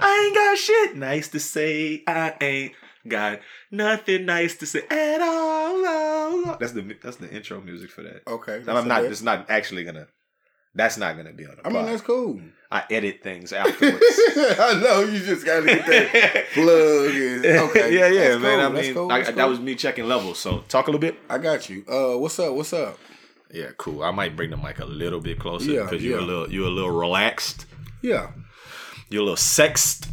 I ain't got shit nice to say. I ain't got nothing nice to say at all. That's the that's the intro music for that. Okay. I'm not. It's not actually gonna. That's not gonna be on the. I mean, that's cool. I edit things afterwards. I know you just gotta get that plug. And, okay. yeah, yeah, That's man. cool, I that's mean, cool, I- that's that was me checking levels. So talk a little bit. I got you. Uh, what's up? What's up? Yeah, cool. I might bring the mic a little bit closer Yeah, because you're a little you're a little relaxed. Yeah, You're a little sexed.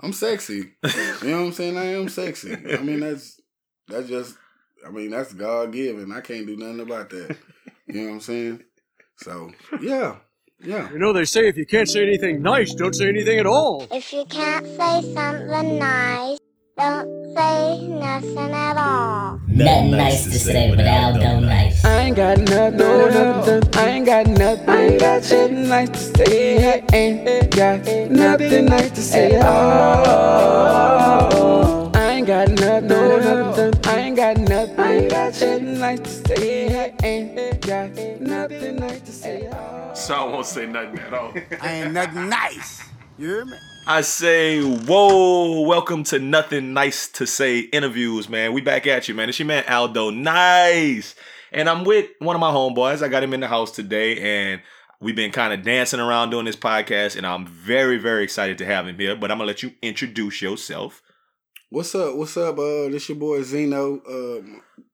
I'm sexy. you know what I'm saying? I am sexy. I mean, that's that's just. I mean, that's God given. I can't do nothing about that. You know what I'm saying? So yeah, yeah. You know, they say if you can't say anything nice, don't say anything at all. If you can't say something nice, don't say nothing at all. Nothing nice to say, but Aldo nice. I ain't got nothing, no, nothing. I ain't got nothing. I ain't got nothing nice to say. I ain't got nothing nice to say at all. I ain't got nothing, no, nothing. I ain't got nothing. I ain't got nothing nice to say. I ain't got nothing nice to say at all. So I won't say nothing at all. I ain't nothing nice. You hear me? I say, whoa, welcome to Nothing Nice to Say interviews, man. We back at you, man. It's your man Aldo Nice. And I'm with one of my homeboys. I got him in the house today, and we've been kind of dancing around doing this podcast, and I'm very, very excited to have him here. But I'm gonna let you introduce yourself. What's up? What's up? Uh, this your boy Zeno. Uh,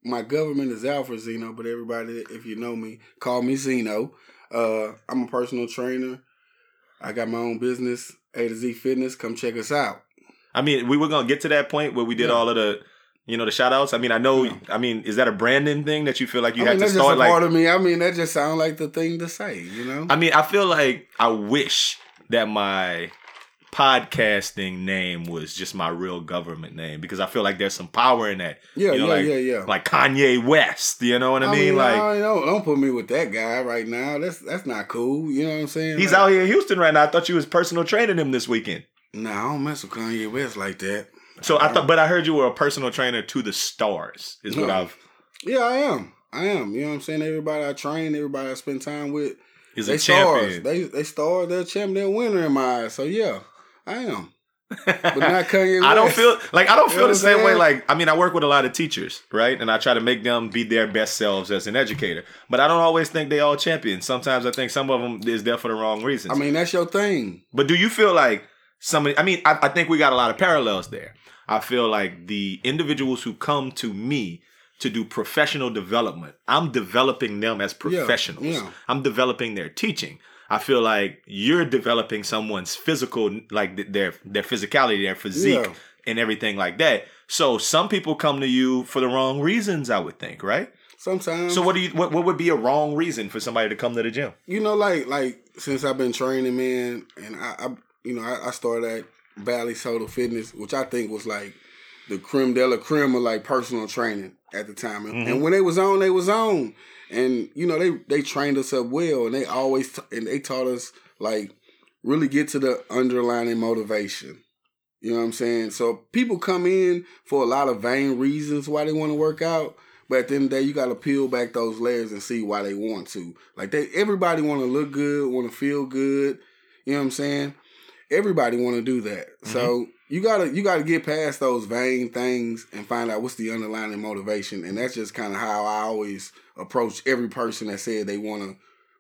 my government is Alpha Zeno, but everybody, if you know me, call me Zeno. Uh, I'm a personal trainer. I got my own business, A to Z Fitness. Come check us out. I mean, we were gonna get to that point where we did Yeah. all of the, you know, the shout outs. I mean, I know, Yeah. I mean, is that a branding thing that you feel like you I had mean, to that's just a start like part of me. I mean, that just sounds like the thing to say, you know? I mean, I feel like I wish that my podcasting name was just my real government name because I feel like there's some power in that. yeah, you know, yeah, like, yeah, yeah. Like Kanye West, you know what I, mean? Like I don't, don't put me with that guy right now. That's that's not cool. You know what I'm saying? he's Like, out here in Houston right now. I thought you was personal training him this weekend. Nah, I don't mess with Kanye West like that. So I thought, but I heard you were a personal trainer to the stars. Is what I've Yeah, I am. I am. You know what I'm saying? Everybody I train, everybody I spend time with, is they a stars. They they stars. They're champion. They're winner in my eyes. So yeah, I am. But not Kanye. I don't feel like I don't You feel know the same way. Like I mean, I work with a lot of teachers, right? And I try to make them be their best selves as an educator. But I don't always think they all champions. Sometimes I think some of them is there for the wrong reasons. I mean, that's your thing. But do you feel like somebody? I mean, I, I think we got a lot of parallels there. I feel like the individuals who come to me to do professional development, I'm developing them as professionals. yeah. I'm developing their teaching. I feel like you're developing someone's physical, like their their physicality, their physique, Yeah. and everything like that. So some people come to you for the wrong reasons. I would think, right? Sometimes. So what do you? What, what would be a wrong reason for somebody to come to the gym? you know, like like since I've been training, man, and I, I you know, I, I started at Bally Total Fitness, which I think was like the creme de la creme of like personal training at the time. And, Mm-hmm. and when they was on, they was on, and you know, they they trained us up well, and they always t- and they taught us like really get to the underlying motivation. You know what I'm saying? So people come in for a lot of vain reasons why they want to work out. But at the end of the day, you got to peel back those layers and see why they want to. Like they, everybody want to look good, want to feel good. You know what I'm saying? Everybody want to do that. So you gotta you gotta get past those vain things and find out what's the underlying motivation. And that's just kind of how I always approach every person that said they want to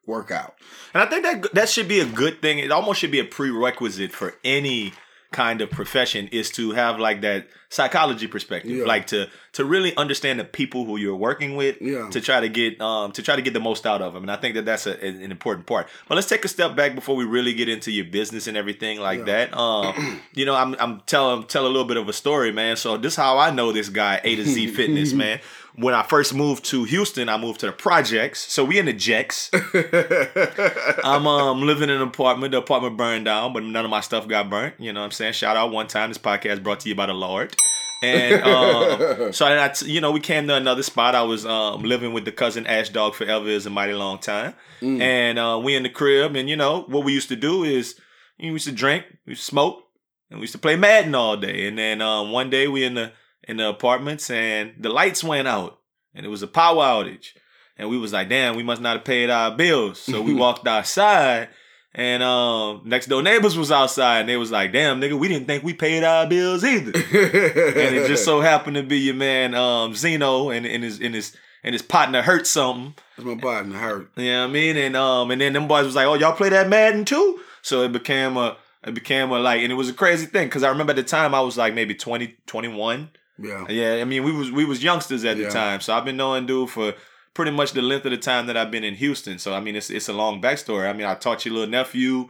work out. And I think that that should be a good thing. It almost should be a prerequisite for any kind of profession is to have like that psychology perspective, Yeah. like to to really understand the people who you're working with, Yeah. to try to get um to try to get the most out of them. And I think that that's a, an important part. But let's take a step back before we really get into your business and everything like that. Um, you know, I'm I'm telling tell a little bit of a story, man. So this is how I know this guy A to Z Fitness, man. When I first moved to Houston, I moved to the projects. So we in the Jecks. I'm um living in an apartment. The apartment burned down, but none of my stuff got burnt. You know what I'm saying? Shout out one time. This podcast brought to you by the Lord. And um, so I, you know, we came to another spot. I was um living with the cousin Ash Dog forever is a mighty long time. And uh, we in the crib, and you know what we used to do is we used to drink, we used to smoke, and we used to play Madden all day. And then um, one day we in the in the apartments, and the lights went out, and it was a power outage. And we was like, damn, we must not have paid our bills. So we walked outside And um, next door neighbors was outside, and they was like, "Damn, nigga, we didn't think we paid our bills either." and it just so happened to be your man um, Zeno and, and his and his and his partner hurt something. That's my partner hurt. You know what I mean? And um, and then them boys was like, "Oh, y'all play that Madden too?" So it became a it became a like, and it was a crazy thing because I remember at the time I was like maybe 20, 21. Yeah. Yeah, I mean we was we was youngsters at Yeah. the time, so I've been knowing dude for pretty much the length of the time that I've been in Houston. So I mean it's it's a long backstory. I mean I taught your little nephew.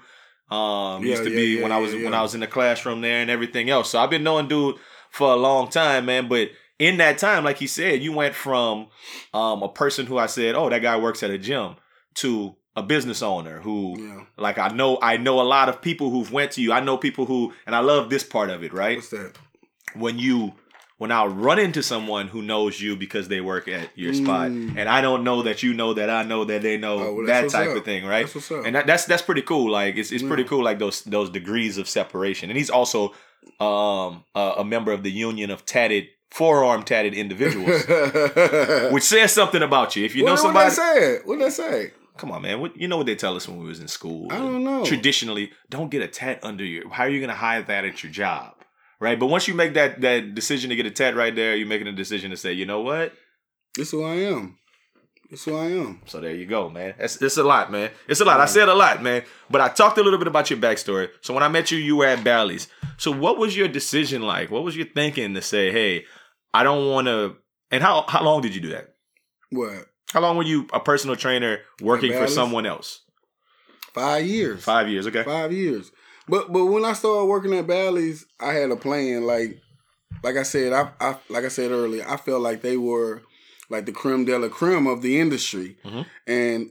Um, Yeah, used to yeah, be when I was when. I was in the classroom there and everything else. So I've been knowing dude for a long time, man. But in that time, like he said, you went from um a person who I said, oh, that guy works at a gym, to a business owner who Yeah. like I know I know a lot of people who've went to you. I know people who and I love this part of it, right? What's that? when you when I run into someone who knows you because they work at your spot, Mm. and I don't know that you know that I know that they know Oh, well, that type up. of thing, right? That's. And that, that's that's pretty cool. Like it's it's pretty cool. Like those those degrees of separation. And he's also um a, a member of the Union of Tatted Forearm Tatted Individuals, which says something about you. If you know somebody, What they say? What did they say? come on, man. What, you know what they tell us when we was in school? I don't know. Traditionally, don't get a tat under your. How are you going to hide that at your job? Right, but once you make that that decision to get a tat right there, you're making a decision to say, you know what? This who I am. This who I am. So there you go, man. It's, it's a lot, man. It's a lot. I said a lot, man. But I talked a little bit about your backstory. So when I met you, you were at Bally's. So what was your decision like? What was your thinking to say, hey, I don't want to? And how how long did you do that? What? How long were you a personal trainer working for someone else? Five years. Five years, okay. Five years. But but when I started working at Bally's, I had a plan. Like like I said, I, I like I said earlier, I felt like they were like the creme de la creme of the industry, Mhm. and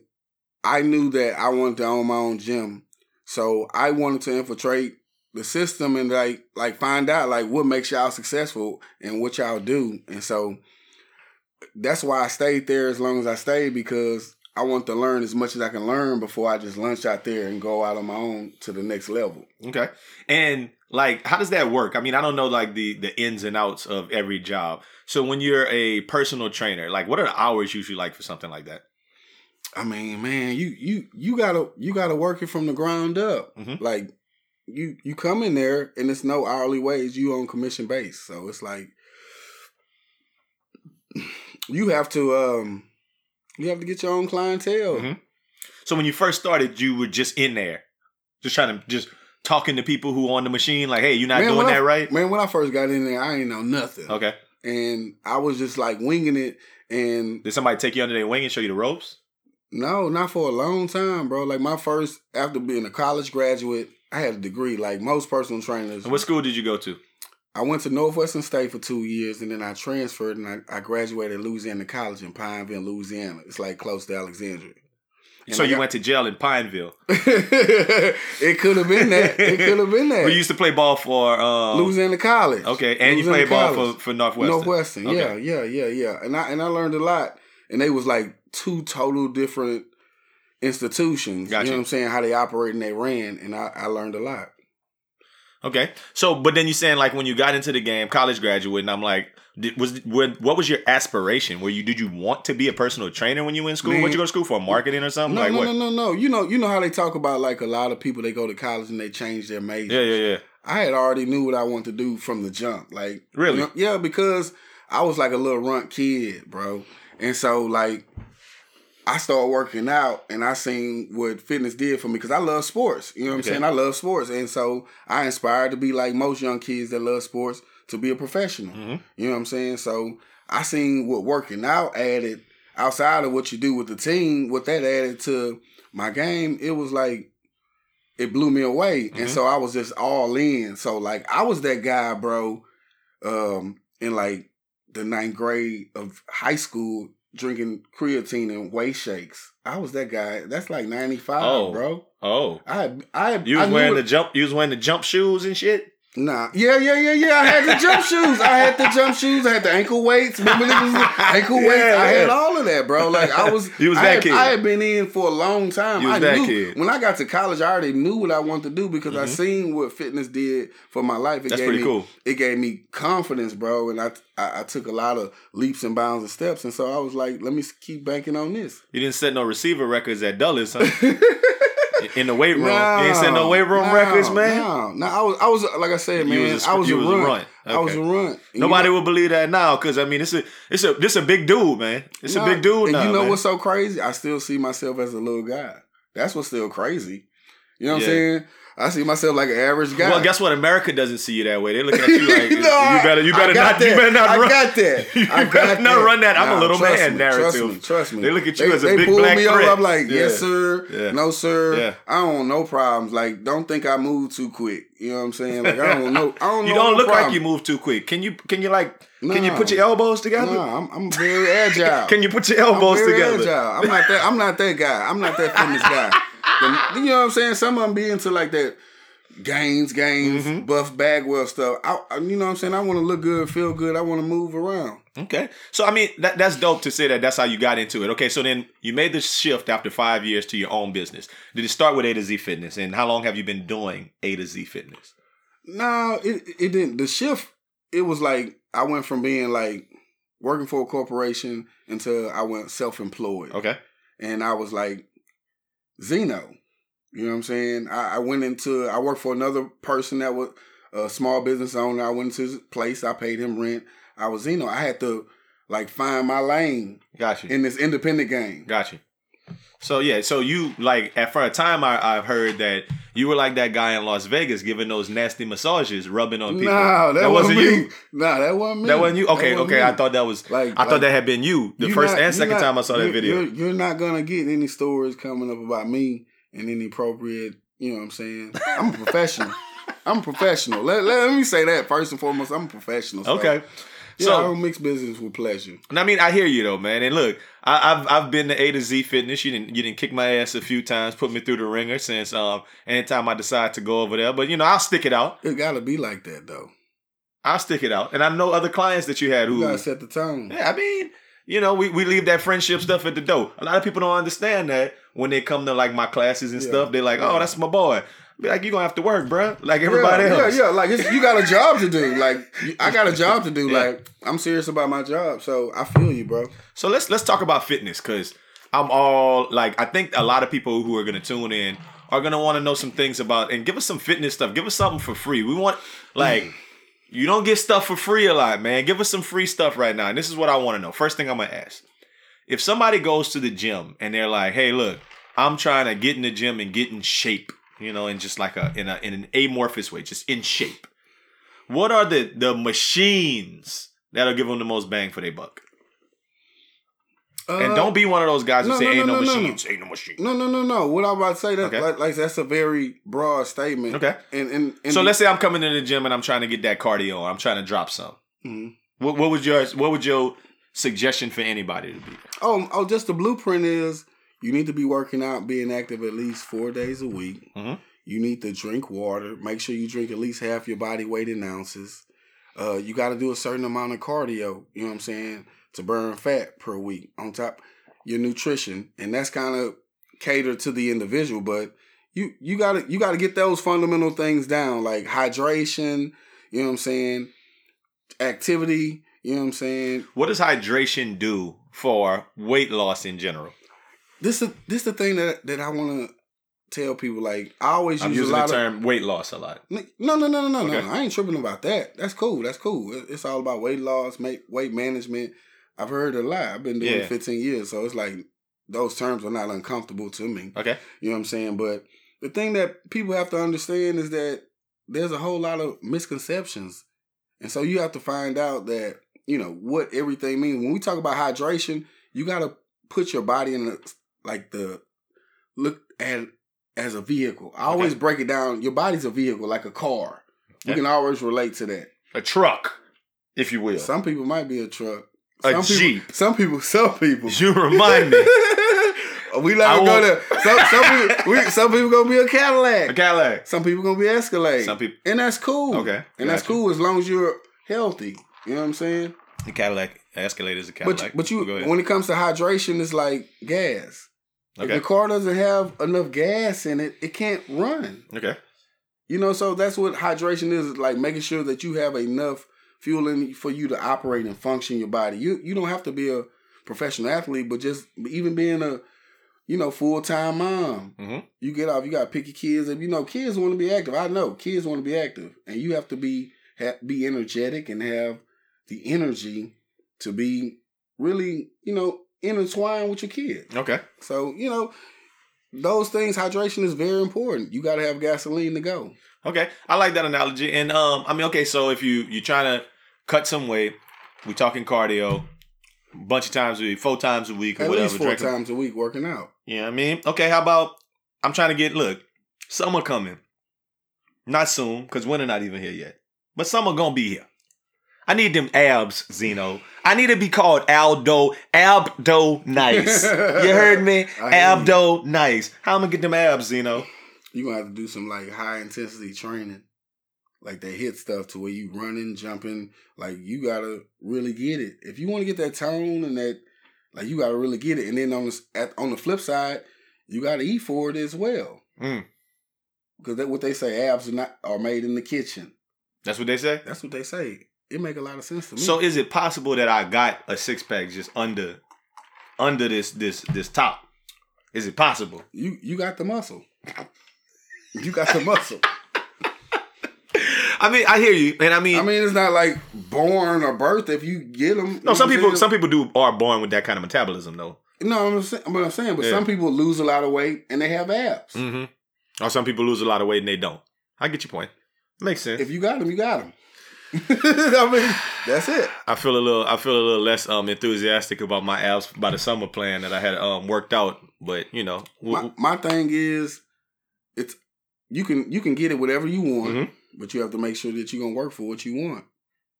I knew that I wanted to own my own gym. So I wanted to infiltrate the system and like like find out like what makes y'all successful and what y'all do. And so that's why I stayed there as long as I stayed because I want to learn as much as I can learn before I just lunch out there and go out on my own to the next level. Okay. And like how does that work? I mean, I don't know like the the ins and outs of every job. So when you're a personal trainer, like what are the hours usually like for something like that? I mean, man, you you you gotta you gotta work it from the ground up. Mhm. Like you you come in there and it's no hourly wage. You on commission base, so it's like you have to um you have to get your own clientele. Mhm. So when you first started, you were just in there, just trying to just talking to people who on the machine, like, hey, you're not Man, doing that I, right. Man, when I first got in there, I ain't know nothing. Okay. And I was just like winging it and Did somebody take you under their wing and show you the ropes? No, not for a long time, bro. Like my first after being a college graduate, I had a degree. Like most personal trainers, And what school did you go to? I went to Northwestern State for two years, and then I transferred and I, I graduated Louisiana College in Pineville, Louisiana. It's like close to Alexandria. And so I you got- went to jail in Pineville. it could have been that. It could have been that. We used to play ball for um, Louisiana College. Okay, and you Louisiana played ball for, for Northwestern. Northwestern, yeah, yeah, yeah, yeah. And I and I learned a lot. And they was like two total different institutions. Gotcha. You know what I'm saying? How they operate and they ran, and I, I learned a lot. Okay. So, but then you saying like when you got into the game, college graduate, and I'm like, did, was what, what was your aspiration? Were you did you want to be a personal trainer when you were in school? Man. What you go to school for? Marketing or something? No, like no, what? no, no, no. You know, you know how they talk about like a lot of people they go to college and they change their major. Yeah, yeah, yeah. I had already knew what I wanted to do from the jump. Like Really? you know- yeah, because I was like a little runt kid, bro. And so like I started working out and I seen what fitness did for me because I love sports. You know what Okay. I'm saying? I love sports. And so I inspired to be like most young kids that love sports to be a professional. Mhm. You know what I'm saying? So I seen what working out added outside of what you do with the team, what that added to my game, it was like it blew me away. Mhm. And so I was just all in. So like I was that guy, bro, um, in like the ninth grade of high school drinking creatine and whey shakes. I was that guy. That's like 95, Oh. bro. Oh, I I you was knew wearing the jump. You was wearing the jump shoes and shit. Nah, yeah, yeah, yeah, yeah. I had the jump shoes. I had the jump shoes. I had the ankle weights. Remember niggas ankle weights? Yeah, I had all of that, bro. Like I was, You was I that had, kid. I had been in for a long time. You was I that knew kid. when I got to college. I already knew what I wanted to do because I Mhm. seen what fitness did for my life. It That's gave pretty me, cool. It gave me confidence, bro, and I, I I took a lot of leaps and bounds and steps. And so I was like, let me keep banking on this. You didn't set no receiver records at Dulles, huh? in the weight room. you ain't seen no weight room no, records, man. No, no, I was, I was like I said, man, was a- I was a was a runt. runt. I was a Okay. runt. And Nobody you know, would believe that now, because I mean, it's a, it's a, this a big dude, man. It's a big dude And now. you know man. what's so crazy? I still see myself as a little guy. That's what's still crazy. You know what Yeah. I'm saying? I see myself like an average guy. Well, guess what? America doesn't see you that way. They look at you like No, you better, you better not, you better not I run. got that. You I better not that. run that. I'm a little man me, narrative. Trust me, trust me. They look at you They- as a they big pull black me threat. over. I'm like, Yeah. yes, sir. Yeah. No, sir. Yeah. I don't want no problems. Like, don't think I move too quick. You know what I'm saying? Like, I don't know. I don't You don't no look like you move too quick. Can you? Can you like? Can you put your elbows together? Nah, I'm, I'm very agile. Can you put your elbows together? agile. I'm not that. I'm not that guy. I'm not that fitness guy. The- you know what I'm saying? Some of them be into like that gains, gains, Mm-hmm. buff Bagwell stuff. I, you know what I'm saying? I want to look good, feel good. I want to move around. Okay, so I mean that that's dope to say that. That's how you got into it. Okay, so then you made the shift after five years to your own business. Did it start with A to Z Fitness, and how long have you been doing A to Z Fitness? No, it it didn't. The shift, it was like I went from being like working for a corporation until I went self employed. Okay, and I was like, Zeno. You know what I'm saying? I, I went into I worked for another person that was a small business owner. I went into his place, I paid him rent. I was Zeno. I had to like find my lane got you. in this independent game. Got you. So yeah, so you like at for a time I, I've heard that you were like that guy in Las Vegas giving those nasty massages, rubbing on people. Nah, that, wasn't, you. Nah, that wasn't me. That wasn't you. Okay, wasn't okay. me. I thought that was. Like- I thought like- that had been you the first not- and second not- time I saw that video. You're, you're not gonna get any stories coming up about me and any appropriate. You know what I'm saying? I'm a professional. I'm a professional. Let, let, me say that first and foremost. I'm a professional. so- Okay. Yeah, I don't mix business with pleasure. And I mean, I hear you though, man. And look, I, I've I've been to A to Z Fitness. You didn't you didn't kick my ass a few times, put me through the ringer since um anytime I decide to go over there. But you know, I'll stick it out. It gotta be like that though. I'll stick it out. And I know other clients that you had You who gotta set the tone. Yeah, I mean, you know, we, we leave that friendship stuff at the door. A lot of people don't understand that when they come to like my classes and Yeah. stuff. They're like, "Oh, that's my boy." Be like, "You gonna have to work, bruh, like everybody yeah, else." Yeah, yeah. Like it's, you got a job to do. Like I got a job to do. Yeah. Like I'm serious about my job. So I feel you, bro. So let's let's talk about fitness because I'm all like I think a lot of people who are gonna tune in are gonna want to know some things about and give us some fitness stuff. Give us something for free. We want like mm. you don't get stuff for free a lot, man. Give us some free stuff right now. And this is what I want to know. First thing I'm gonna ask: If somebody goes to the gym and they're like, "Hey, look, I'm trying to get in the gym and get in shape," you know, in just like a in a in an amorphous way, just in shape. What are the the machines that'll give them the most bang for their buck? And Uh, don't be one of those guys who no, say no, ain't no, no, machines, ain't no machine. No, no, no, no. What I'm about to say that Okay. like, like that's a very broad statement. Okay. And and, and So let's say I'm coming to the gym and I'm trying to get that cardio. I'm trying to drop some. Mhm. What, what would your what would your suggestion for anybody to be? Oh, oh, just the blueprint is you need to be working out, being active at least four days a week. Mhm. You need to drink water. Make sure you drink at least half your body weight in ounces. Uh, you got to do a certain amount of cardio. You know what I'm saying to burn fat per week. On top your nutrition, and that's kind of catered to the individual. But you you got to you got to get those fundamental things down, like hydration. You know what I'm saying? Activity. You know what I'm saying? What does hydration do for weight loss in general? This is this the thing that that I want to tell people. Like I always I'm use a using the lot term weight loss a lot. no, no, no, no, no, Okay. no. I ain't tripping about that. That's cool. That's cool. It's all about weight loss, make weight management. I've heard a lot. I've been doing Yeah. it 15 years, so it's like those terms are not uncomfortable to me. Okay. You know what I'm saying? But the thing that people have to understand is that there's a whole lot of misconceptions. And so you have to find out that, you know, what everything means. When we talk about hydration, you got to put your body in the, like the, look at as a vehicle. I always Okay. break it down. Your body's a vehicle, like a car. You Yeah. can always relate to that. A truck, if you will. Some people might be a truck. A Some people, Jeep. Some people, some people. You remind me. we I let go there. Some, some, people, we, some people gonna be a Cadillac. A Cadillac. Some people gonna be Escalade. Some people. and that's cool. Okay, and that's cool as long as you're healthy. You know what I'm saying? The Cadillac. Escalade is a Cadillac. but you Go when it comes to hydration, it's like gas. If the car doesn't have enough gas in it, it can't run. Okay. You know, so that's what hydration is, is like making sure that you have enough fuel in for you to operate and function your body. You you don't have to be a professional athlete, but just even being a you know, full time mom. Mhm. You get off. You got to pick your kids up. You know, kids want to be active. I know kids want to be active, and you have to be be energetic and have the energy to be really, you know, intertwined with your kid. Okay. So you know, those things. Hydration is very important. You got to have gasoline to go. Okay, I like that analogy. And um, I mean, okay, so if you you're trying to cut some weight, we talking cardio, a bunch of times a week, four times a week, or At whatever. least four drinking- times a week working out. Know I mean? Okay, how about I'm trying to get look, summer coming. Not soon, because winter not even here yet. But summer gonna be here. I need them abs, Zeno. I need to be called Aldo Abdo Nice. You heard me? You. Abdo Nice. How am I gonna get them abs, Zeno? you gonna have to do some like high intensity training, like that HIIT stuff to where you running, jumping. Like you gotta really get it. If you want to get that tone and that, like you gotta really get it. And then on the at, on the flip side, you gotta eat for it as well. Mm. Because that what they say, abs are not are made in the kitchen. That's what they say. That's what they say. It make a lot of sense to me. So is it possible that I got a six pack just under under this this this top? Is it possible? you you got the muscle. You got the muscle. I mean, I hear you, and I mean, I mean, it's not like born or birth if you get them. no, some people some people do are born with that kind of metabolism though. No, I'm saying, but I'm saying, but Yeah. some people lose a lot of weight and they have abs. Mm-hmm. Or some people lose a lot of weight and they don't. I get your point. Makes sense. If you got them, you got them. I mean, that's it. I feel a little I feel a little less um enthusiastic about my abs by the summer plan that I had um worked out, but you know, w- My, my thing is, it's you can you can get it whatever you want, Mhm. but you have to make sure that you're gonna work for what you want.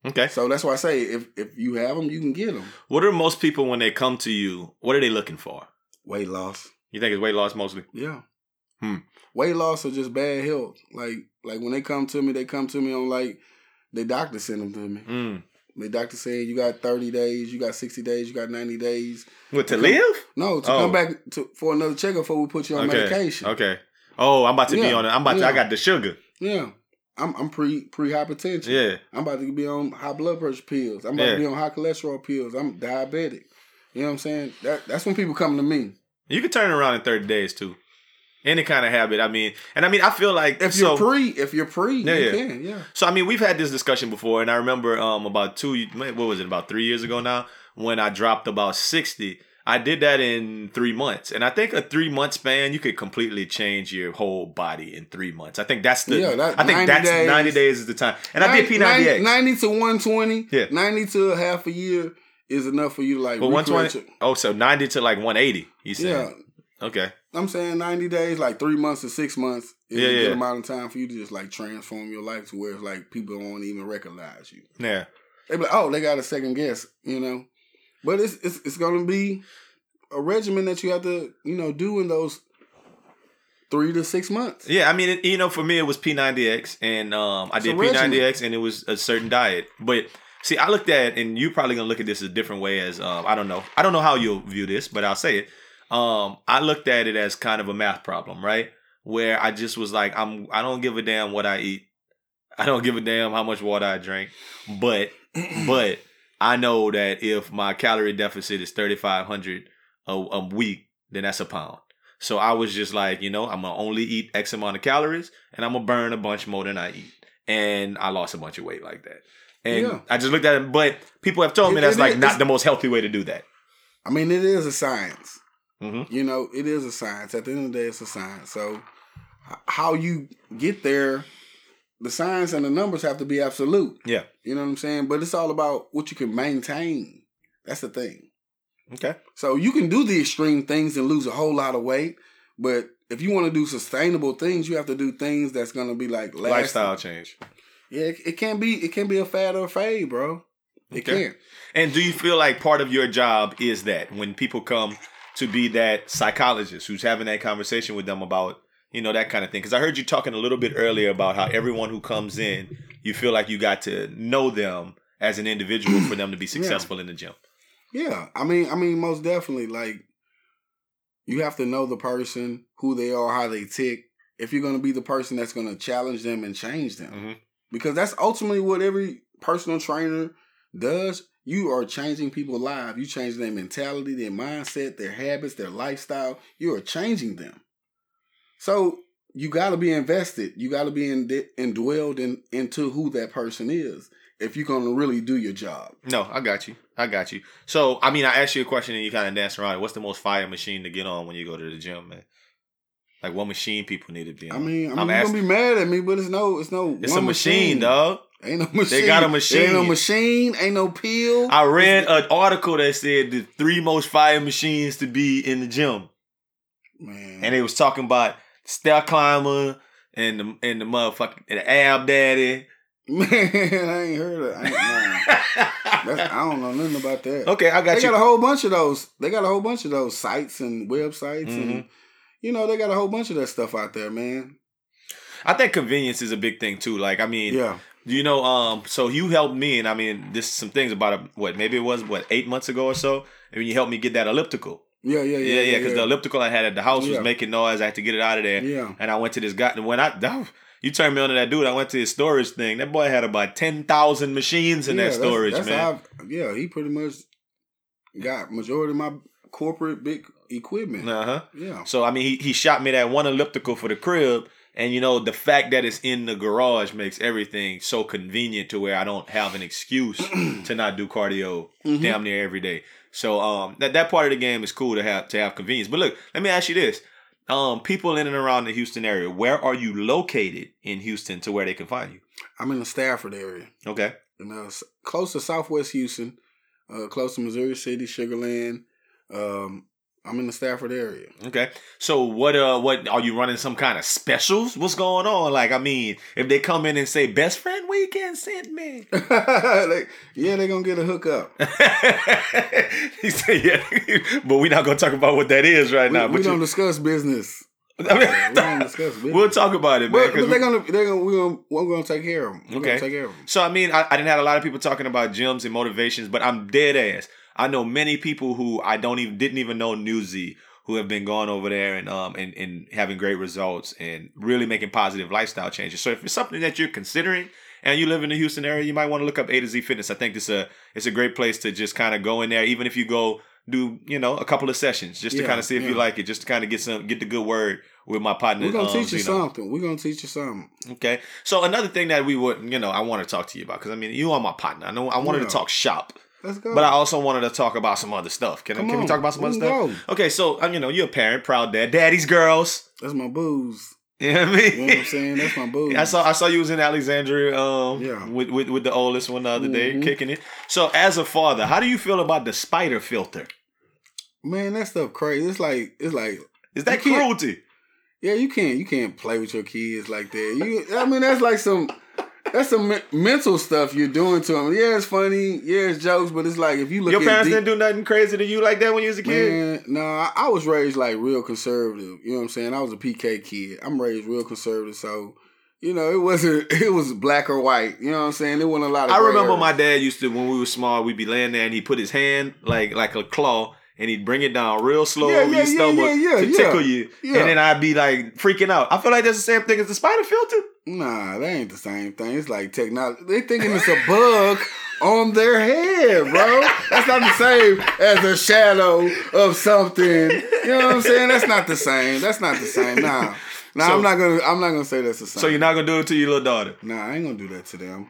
okay. So that's why I say if if you have them, you can get them. What are most people when they come to you? What are they looking for? Weight loss, You think it's weight loss mostly? yeah. Hmm. Weight loss or just bad health. Like like when they come to me, they come to me on like their doctor sent them to me. Mm. The doctor saying you got 30 days, you got 60 days, you got 90 days. What to Okay. live? No, to Oh. come back to for another checkup before we put you on okay. medication. Okay. Oh, I'm about to be on it. I'm about to. I got the sugar. Yeah. I'm I'm pre pre hypertension. Yeah. I'm about to be on high blood pressure pills. I'm about Yeah. to be on high cholesterol pills. I'm diabetic. You know what I'm saying? That that's when people come to me. You can turn around in 30 days too. Any kind of habit. I mean, and I mean, I feel like If so, you're pre, if you're pre, Yeah, you yeah. can, yeah. So I mean, we've had this discussion before, and I remember um about two, what was it, about three years ago now, when I dropped about sixty. I did that in three months, and I think a three month span you could completely change your whole body in three months. I think that's the. Yeah, that- I think 90 that's days. ninety days is the time, and I did P ninety 90, X. 90 to 120. Yeah. 90 to a half a year is enough for you to like But one twenty. Oh, so ninety to like one eighty. You Yeah. said. Okay. I'm saying 90 days, like three months to six months is Yeah, a good yeah. amount of time for you to just like transform your life to where it's like people won't even recognize you. Yeah. They be like, oh, they got a second guess, you know. But it's it's it's gonna be a regimen that you have to, you know, do in those three to six months. Yeah, I mean, it, you know, for me it was P90X, and um, I It's did. P90X, and it was a certain diet. But see, I looked at, and you're probably gonna look at this a different way. As um, I don't know, I don't know how you'll view this, but I'll say it. Um, I looked at it as kind of a math problem, right? Where I just was like, I'm, I don't give a damn what I eat. I don't give a damn how much water I drink, but, but I know that if my calorie deficit is 3,500 a, a week, then that's a pound. So I was just like, you know, I'm gonna only eat X amount of calories, and I'm gonna burn a bunch more than I eat. And I lost a bunch of weight like that. And Yeah. I just looked at it, but people have told me that's like is- not the most healthy way to do that. I mean, it is a science. Mm-hmm. You know, it is a science. At the end of the day, it's a science. So, how you get there, the science and the numbers have to be absolute. Yeah. You know what I'm saying? But it's all about what you can maintain. That's the thing. Okay. So you can do the extreme things and lose a whole lot of weight, but if you want to do sustainable things, you have to do things that's gonna be like lasting. Lifestyle change. Yeah, it, it can't be. It can't be a fad or a fade, bro. It Okay. can't. And do you feel like part of your job is that when people come to be that psychologist who's having that conversation with them about, you know, that kind of thing? Because I heard you talking a little bit earlier about how everyone who comes in, you feel like you got to know them as an individual for them to be successful in the gym. Yeah, I mean, I mean, most definitely. Like, you have to know the person, who they are, how they tick. If you're gonna be the person that's gonna challenge them and change them, Mhm. because that's ultimately what every personal trainer does. You are changing people's lives. You changing their mentality, their mindset, their habits, their lifestyle. You are changing them. So you got to be invested. You got to be in, indwelled in, into who that person is if you're going to really do your job. No, I got you. I got you. So, I mean, I asked you a question and you kind of danced around it. What's the most fire machine to get on when you go to the gym, man? Like what machine people need to be on? I mean, I mean, I'm you're asking- gonna be mad at me, but it's no, it's no. It's one a machine, dog. Ain't no machine. They got a machine. Ain't no machine. machine. Ain't no pill. I read an article that said the three most fire machines to be in the gym, Man, and it was talking about stair climber and the and the motherfucking the ab daddy. man, I ain't heard of. I, ain't, I don't know nothing about that. okay, I got they you. got a whole bunch of those. They got a whole bunch of those sites and websites, Mm-hmm. and you know they got a whole bunch of that stuff out there, man. I think convenience is a big thing too. Like, I mean, Yeah, you know, um, so you helped me, and I mean, this some things about a, what maybe it was what eight months ago or so, and you helped me get that elliptical. yeah, yeah, Yeah, yeah, because the elliptical I had at the house was making noise. I had to get it out of there. Yeah. And I went to this guy, and when I, that, you turned me on to that dude, I went to his storage thing. That boy had about 10,000 machines in Yeah, that storage, that's man. how yeah, he pretty much got majority of my corporate big equipment. Uh huh. Yeah, So, I mean, he, he shot me that one elliptical for the crib. And, you know, the fact that it's in the garage makes everything so convenient to where I don't have an excuse to not do cardio Mm-hmm. damn near every day. So, um, that, that part of the game is cool to have to have convenience. But look, let me ask you this. Um, people in and around the Houston area, where are you located in Houston to where they can find you? I'm in the Stafford area. Okay. and uh, close to Southwest Houston, uh, close to Missouri City, Sugarland. Um, I'm in the Stafford area. Okay. So what uh what are you running some kind of specials? What's going on? Like I mean, if they come in and say best friend weekend sent me. They- yeah, they're gonna get a hookup. he said yeah. but we're not gonna talk about what that is right We, now. we But don't you, discuss business. I we don't discuss business. We'll talk about it, man. But, but they're gonna, they're gonna, we're gonna, we're gonna take care of them. We're Okay. gonna take care of them. So I mean, I, I didn't have a lot of people talking about gyms and motivations, but I'm dead ass. I know many people who I don't even didn't even know Newsy who have been going over there and um and, and having great results and really making positive lifestyle changes. So if it's something that you're considering and you live in the Houston area, you might want to look up A to Z Fitness. I think it's a it's a great place to just kind of go in there, even if you go do you know a couple of sessions just to kind of see if you like it, just to kind of get some get the good word with my partner. We're gonna um, teach you something. We're gonna teach you something. Okay. So another thing that we would, you know, I want to talk to you about because I mean, you are my partner. I know I wanted Yeah. to talk shop, Let's go. but I also wanted to talk about some other stuff. Can, I can we talk about some other can stuff? go. Okay. So um, you know, you're a parent, proud dad, daddy's girls. That's my booze. You know what I You know what I'm saying? That's my booze. I saw I saw you was in Alexandria um Yeah. with, with with the oldest one the other day Mhm. kicking it. So as a father, how do you feel about the spider filter? Man, that stuff crazy. It's like it's like Is that cruelty? Yeah, you can't you can't play with your kids like that. You, I mean, that's like some that's some me- mental stuff you're doing to them. Yeah, it's funny. Yeah, it's jokes, but it's like if you look Your at parents deep, didn't do nothing crazy to you like that when you was a kid. man, no, I, I was raised like real conservative. You know what I'm saying? I was a PK kid. I'm raised real conservative, so you know it wasn't it was black or white. You know what I'm saying? There wasn't a lot of. I remember my dad used to when we were small, we'd be laying there and he'd put his hand like like a claw and he'd bring it down real slow Yeah, over yeah, your stomach yeah, to tickle you, and then I'd be like freaking out. I feel like that's the same thing as the spider filter. Nah, that ain't the same thing. It's like technology. They thinking it's a bug on their head, bro. That's not the same as a shadow of something. You know what I'm saying? That's not the same. That's not the same. Nah. Nah, So- I'm not gonna I'm not gonna say that's the same. So you're not gonna do it to your little daughter. Nah, I ain't gonna do that to them.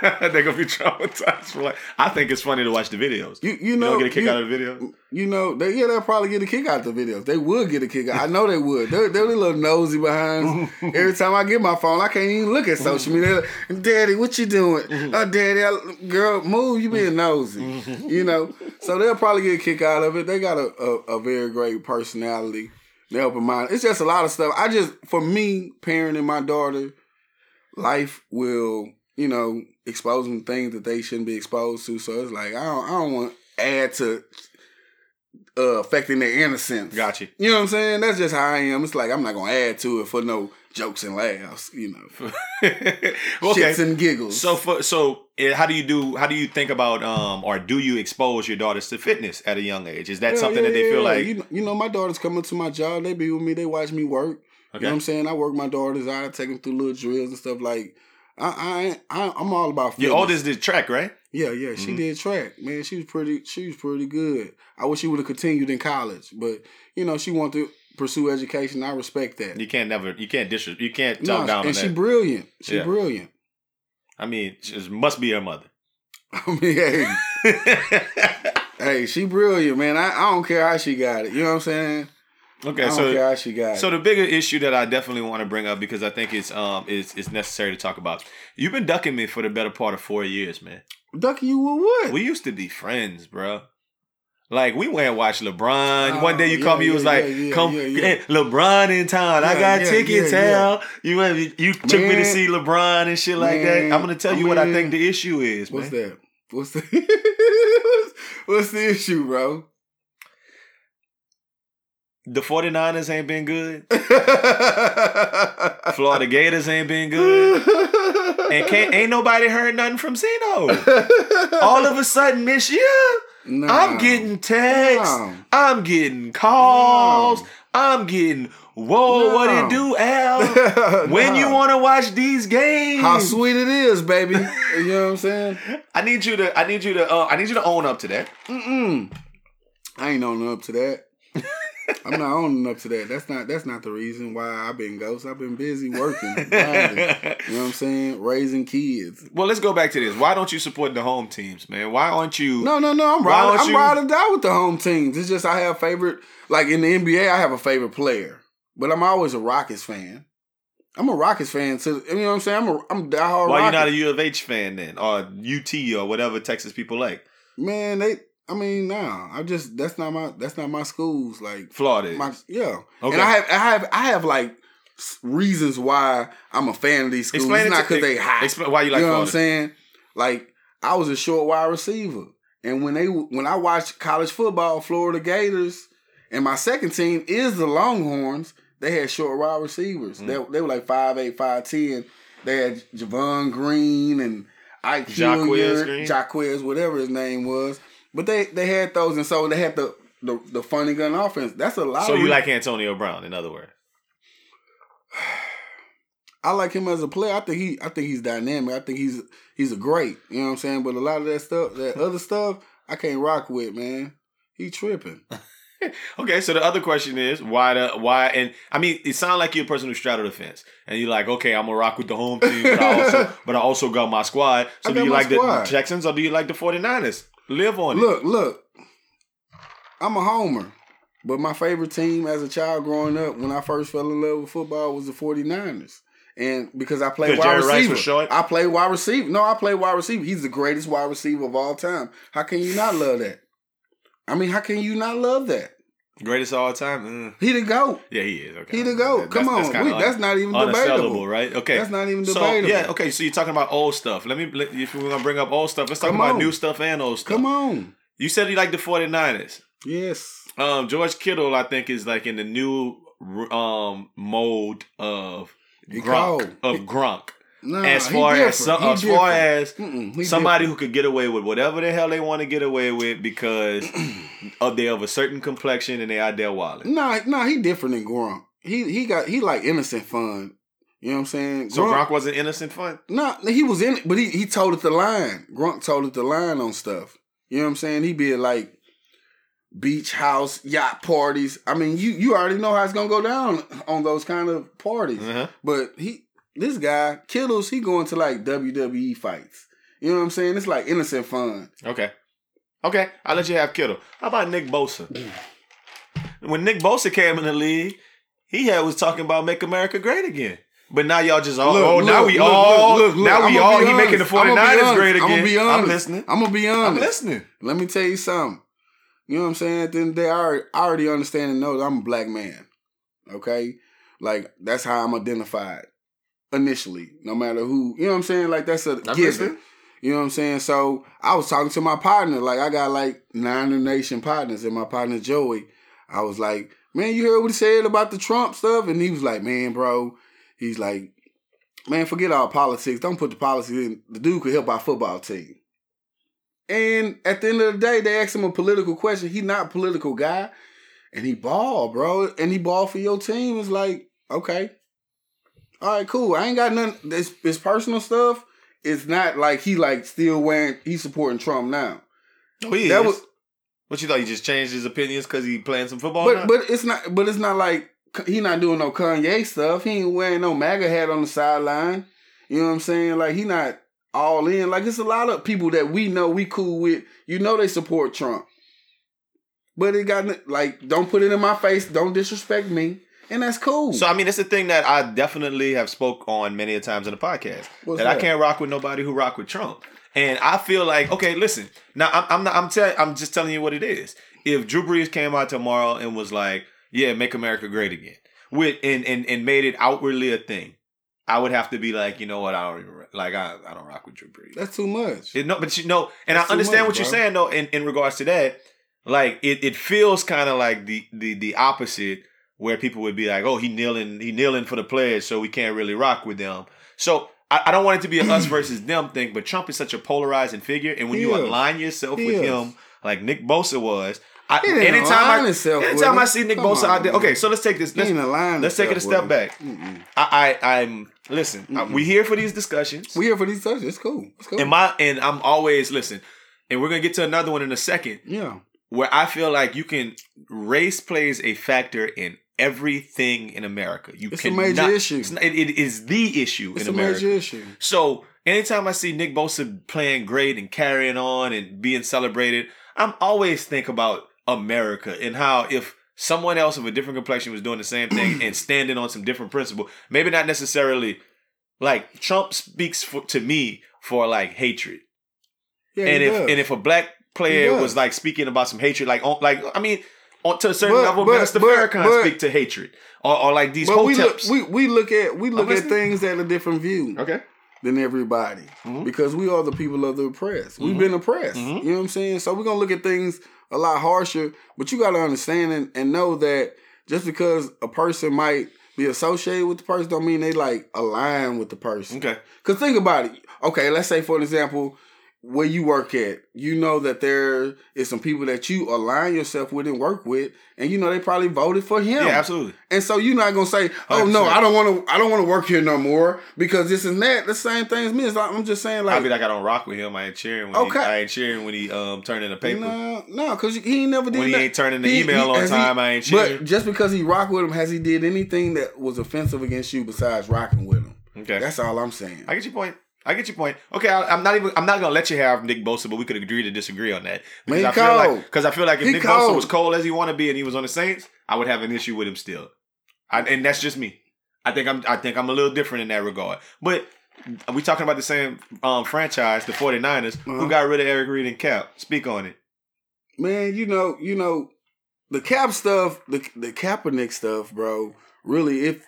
They're gonna be traumatized for like. I think it's funny to watch the videos. You you You know don't get a kick you, out of the video. You know, they, yeah, they'll probably get a kick out of the videos. They would get a kick out. I know they would. They're, they're a little nosy behind. Every time I get my phone, I can't even look at social media. Like, Daddy, what you doing? Mm-hmm. Oh, Daddy, I, girl, move. You being mm-hmm. nosy. Mm-hmm. You know, so they'll probably get a kick out of it. They got a, a, a very great personality. They open mind. It's just a lot of stuff. I just, for me, parenting my daughter, life will, you know, expose them things that they shouldn't be exposed to. So it's like I don't, I don't want to add to uh, affecting their innocence. Gotcha. you. You know what I'm saying? That's just how I am. It's like I'm not gonna add to it for no jokes and laughs. You know, okay. shits and giggles. So for so eh, how do you do how do you think about um or do you expose your daughters to fitness at a young age? Is that Yeah, something yeah, that they feel yeah. like you know, you know, my daughters coming to my job. They be with me. They watch me work. You know what I'm saying? I work my daughters out. I take them through little drills and stuff like. I I, I I'm all about fitness. your oldest did track, right? Yeah, yeah, she Mhm. did track. Man, she was pretty. She was pretty good. I wish she would have continued in college, but you know, she wanted to pursue education. I respect that. You can't never. You can't dis. You can't talk No, down on and she that. brilliant. She Yeah. brilliant. I mean, she must be her mother. I mean, hey, hey, she brilliant, man. I, I don't care how she got it. You know what I'm saying? Okay, so how she got So the bigger issue that I definitely want to bring up because I think it's um is is necessary to talk about. You've been ducking me for the better part of four years, man. Ducky, you with what? We used to be friends, bro. Like we went and watched LeBron. Oh, One day you called me, you yeah, was like, yeah, yeah, "Come, yeah, yeah. hey, LeBron in town. I got yeah, tickets, yeah, yeah. hell." You went, you took me to see LeBron and shit like Man, that. I'm gonna tell you what I think the issue is, What's man. that? What's the What's the issue, bro? The 49ers ain't been good. Florida Gators ain't been good. And can't ain't nobody heard nothing from Zeno. All of a sudden this year, Nah. I'm getting texts. No. I'm getting calls. No. I'm getting whoa, what No. it do, Al? When you want to watch these games? How sweet it is, baby. You know what I'm saying? I need you to. I need you to. Uh, I need you to own up to that. Mm-mm. I ain't owning up to that. I'm not owning up to that. That's not that's not the reason why I've been ghost. I've been busy working. you know what I'm saying? Raising kids. well, let's go back to this. Why don't you support the home teams, man? Why aren't you? No, no, no. I'm riding. I'm you- riding die with the home teams. It's just I have favorite. Like in the NBA, I have a favorite player, but I'm always a Rockets fan. I'm a Rockets fan. To you know what I'm saying? I'm a I'm a diehard. Why you not a U of H fan then, or UT or whatever Texas people like? man? They. I mean, nah. I just that's not my that's not my schools. Like Florida. my yeah. Okay. And I have I have I have like reasons why I'm a fan of these schools. Explain it's not because they hot. Explain why you like you know what I'm saying? Like I was a short wide receiver, and when they when I watched college football, Florida Gators, and my second team is the Longhorns. They had short wide receivers. Mm. They, they were like five eight, five ten. They had Javon Green and Ike Jacquez Jacquez, whatever his name was. But they they had those, and so they had the the, the Fun 'n' Gun offense. That's a lot. So you like Antonio Brown, in other words. I like him as a player. I think he I think he's dynamic. I think he's he's a great. You know what I'm saying? But a lot of that stuff, that other stuff, I can't rock with, man. He tripping. Okay, so the other question is why the why and I mean it sounds like you're a person who straddled the fence and you're like okay I'm gonna rock with the home team but I also but I also got my squad so do you like squad. the Texans or do you like the 49ers live on it Look, look. I'm a homer. But my favorite team as a child growing up, when I first fell in love with football, was the 49ers. And because I played wide receiver. I played wide receiver. No, I played wide receiver. He's the greatest wide receiver of all time. How can you not love that? I mean, how can you not love that? Greatest of all time Mm. He the GOAT. yeah he is okay He the GOAT. Come on. kinda We- that's not even debatable. right okay That's not even debatable. so yeah okay so you're talking about old stuff let me let- if we're gonna bring up old stuff let's talk Come about on. new stuff and old stuff Come on. you said you like the 49ers Yes. Um, George Kittle, I think, is like in the new um mode of Gronk. Of Gronk. Nah, as far as some, as far different. as Mm-mm, somebody different. who could get away with whatever the hell they want to get away with because of they of a certain complexion and they out there wilding. Nah, nah, he different than Gronk. He he got he like innocent fun. You know what I'm saying? So Gronk wasn't innocent fun. Nah, he was in it, but he he told it the line. Gronk told it the line on stuff. You know what I'm saying? He be like beach house yacht parties. I mean, you you already know how it's gonna go down on those kind of parties. Uh-huh. But he this guy Kittles, he going to like WWE fights. You know what I'm saying? It's like innocent fun. Okay. Okay, I'll let you have Kittle. How about Nick Bosa? when Nick Bosa came in the league, he had was talking about make America great again. But now y'all just all Look, oh now we look, all look, look, now we all he making the honest. I'ma be 49ers great again. I'ma be honest. I'm listening. I'm gonna be honest. I'm listening. Let me tell you something. You know what I'm saying? At the end of the day, I already, I already understand and know that I'm a black man. Okay? Like, that's how I'm identified initially. No matter who, you know what I'm saying? Like, that's a given. You know what I'm saying? So, I was talking to my partner. Like, I got like Niner Nation partners, and my partner Joey, I was like, man, you heard what he said about the Trump stuff? And he was like, man, bro, he's like, man, forget all politics. Don't put the politics in. The dude could help our football team. And at the end of the day, they asked him a political question. He's not a political guy. And he ball, bro. And he ball for your team. It's like, okay. All right, cool. I ain't got nothing. This, this personal stuff. it's not like he like still wearing he's supporting Trump now. Oh, he That is. was- what you thought? He just changed his opinions because he playing some football. But now? but it's not but it's not like he not doing no Kanye stuff. He ain't wearing no MAGA hat on the sideline. You know what I'm saying? Like he not all in. Like it's a lot of people that we know we cool with. You know they support Trump. But it got like don't put it in my face. Don't disrespect me, and that's cool. So I mean, it's a thing that I definitely have spoke on many a times in the podcast What's that, I can't rock with nobody who rock with Trump. And I feel like, okay, listen. Now I'm I'm not, I'm tell, I'm just telling you what it is. If Drew Brees came out tomorrow and was like, "Yeah, make America great again," with and and, and made it outwardly a thing, I would have to be like, you know what? I don't even like I, I don't rock with Drew Brees. that's too much. It- no, but you know, and That's I understand much, what you're saying though. In, in regards to that, like it, it feels kind of like the the the opposite, where people would be like, "Oh, he kneeling, he kneeling for the players, so we can't really rock with them." So I, I don't want it to be a us versus them thing, but Trump is such a polarizing figure, and when He you is. align yourself He with is. him, like Nick Bosa was. I, anytime I, himself anytime. I see Nick Come Bosa on, out there, okay, so let's take this. Let's, let's take it a step back. Mm-mm. I, I I'm listen. uh, we here for these discussions. We here for these discussions. It's cool. It's cool. And my and I'm always listen, and we're gonna get to another one in a second yeah. where I feel like you can race plays a factor in everything in America. You It's a cannot- major issue. it's not- it, it is the issue It's in a America. major issue. So anytime I see Nick Bosa playing great and carrying on and being celebrated, I'm always think about America and how if someone else of a different complexion was doing the same thing and standing on some different principle, maybe not necessarily like Trump speaks for, to me for like hatred Yeah, and if does. and if a black player was like speaking about some hatred, like like I mean, on to a certain But- level, but- Minister but- Farrakhan but- speak to hatred, or, or like these but we look, we we look at we look at things at a different view okay, than everybody Mhm. because we are the people of the oppressed. We've Mhm. been oppressed. Mhm. You know what I'm saying? So we're gonna look at things a lot harsher. But you got to understand and, and know that just because a person might be associated with the person, don't mean they like align with the person. okay, Cause think about it. Okay, let's say for an example, where you work at, you know that there is some people that you align yourself with and work with, and you know they probably voted for him. yeah, absolutely. And so you're not gonna say, "Oh no, 100%. I don't want to. I don't want to work here no more because this and that." The same thing as me. It's like, I'm just saying, like, I'd like, I don't rock with him. I ain't cheering when Okay. he, I ain't cheering when he um turned in a paper. no, no, because he ain't never did. when he that. ain't turning the He- email he- on time, I ain't cheering. But just because he rock with him, has he did anything that was offensive against you besides rocking with him? okay, That's all I'm saying. I get your point. I get your point. Okay, I, I'm not even. I'm not gonna let you have Nick Bosa, but we could agree to disagree on that because I feel like because I feel like if He Nick Bosa was cold as he want to be and he was on the Saints, I would have an issue with him still. I, and that's just me. I think I'm. I think I'm a little different in that regard. But we talking about the same um, franchise, the 49ers, Uh-huh. who got rid of Eric Reid and Cap. Speak on it. Man, you know, you know, the cap stuff, the the Kaepernick stuff, bro. Really, if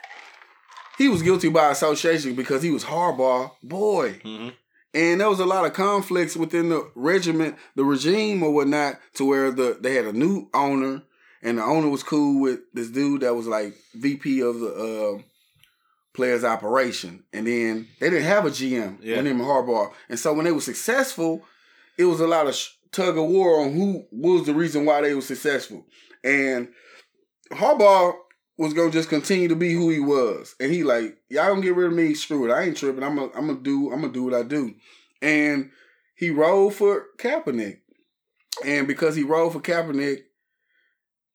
he was guilty by association because he was Harbaugh, boy, Mm-hmm. and there was a lot of conflicts within the regiment, the regime or whatnot, to where the they had a new owner, and the owner was cool with this dude that was like VP of the uh, players operation, and then they didn't have a GM, Yeah. named Harbaugh, and so when they were successful, it was a lot of sh- tug of war on who was the reason why they were successful, and Harbaugh was gonna just continue to be who he was, and he like y'all don't get rid of me, screw it, I ain't tripping, I'm gonna I'm gonna do I'm gonna do what I do, and he rolled for Kaepernick, and because he rolled for Kaepernick,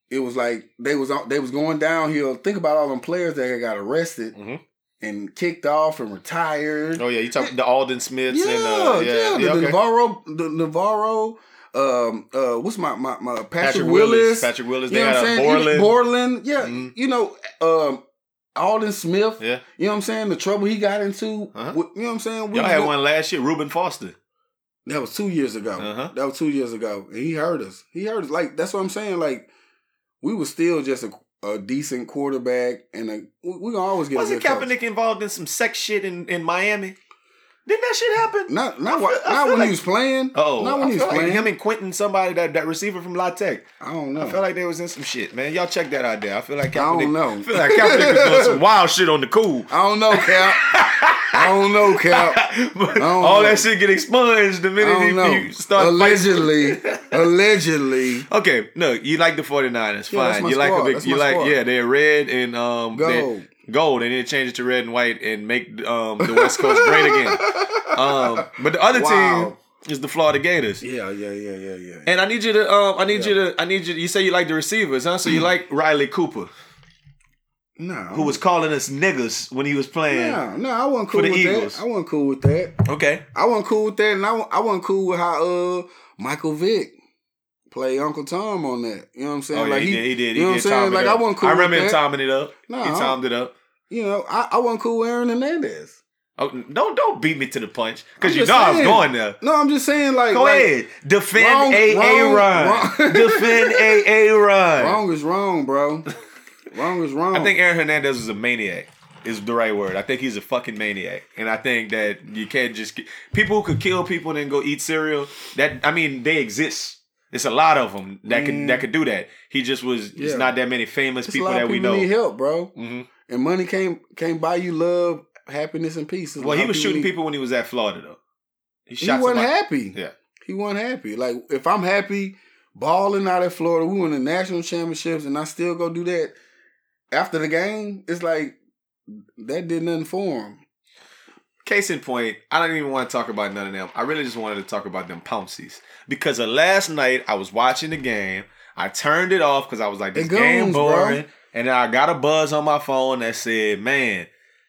it was like they was on they was going downhill. Think about all them players that got arrested Mhm. and kicked off and retired. Oh yeah, you talk the Aldon Smiths Yeah, and uh, yeah, yeah, the, yeah, okay. NaVorro, the NaVorro, um, uh, what's my my, my Patrick, Patrick Willis, Willis, Patrick Willis. you know what I'm had saying? Borland. Borland, yeah, Mhm. you know, um, Aldon Smith. Yeah, You know what I'm saying? The trouble he got into. Uh-huh. with- you know what I'm saying? We y'all had one last year, Reuben Foster. That was two years ago. Uh-huh. That was two years ago, and he hurt us. He hurt us. Like that's what I'm saying. Like we were still just a, a decent quarterback, and a, we, we always get. Wasn't good coach. Kaepernick involved in some sex shit in, in Miami? Didn't that shit happen? Not not feel- not when like- he was playing. Oh, not when I he was feel like playing. him and Quinton, somebody that that receiver from La Tech. I don't know. I feel like they was in some shit, man. Y'all check that out there. I feel like I don't know. I feel like Kaepernick was doing some wild shit on the cool. I don't know, Cap. I don't know, Cap. Don't all know. that shit get expunged the minute he, know. he start allegedly, allegedly. Okay, no, you like the 49ers. Yeah, that's Fine. my you like a big That's you my like squad. yeah, they're red and um Go. they- gold and then change it to red and white and make um, the West Coast great again. Um, but the other Wow. team is the Florida Gators. Yeah, yeah, yeah, yeah, yeah. And I need you to um I need you to I need you To, you say you like the receivers, huh? So you like Riley Cooper, no, who was calling us niggas when he was playing. no, no, I wasn't cool with Eagles. that. I wasn't cool with that. Okay. I wasn't cool with that, and I, I wasn't cool with how uh Michael Vick played Uncle Tom on that. You know what I'm saying? Oh yeah, like he, did. He did. You know what I'm saying? Like up. I wasn't cool. I remember him timing it up. No, he timed it up. You know, I, I wasn't cool with Aaron Hernandez. Oh, don't don't beat me to the punch because you know I was going there. No, I'm just saying like Go like, ahead, defend wrong- a a wrong- run. wrong. defend a a run. Wrong is wrong, bro. wrong is wrong. I think Aaron Hernandez is a maniac. Is the right word. I think he's a fucking maniac, and I think that you can't just people who could kill people and then go eat cereal. That I mean, they exist. It's a lot of them that could that could do that. He just was. Yeah. It's not that many famous It's a people lot that of we people know. need help, bro. hmm And money came came can't buy you love, happiness, and peace. A Well, he was shooting need- people when he was at Florida, though. He He wasn't somebody- happy. Yeah. He wasn't happy. Like if I'm happy balling out at Florida, we won the national championships, and I still go do that after the game. It's like that did nothing for him. Case in point, I don't even want to talk about none of them. I really just wanted to talk about them Pounceys. Because of last night, I was watching the game. I turned it off because I was like, this They game goons, bro. boring. And then I got a buzz on my phone that said, man,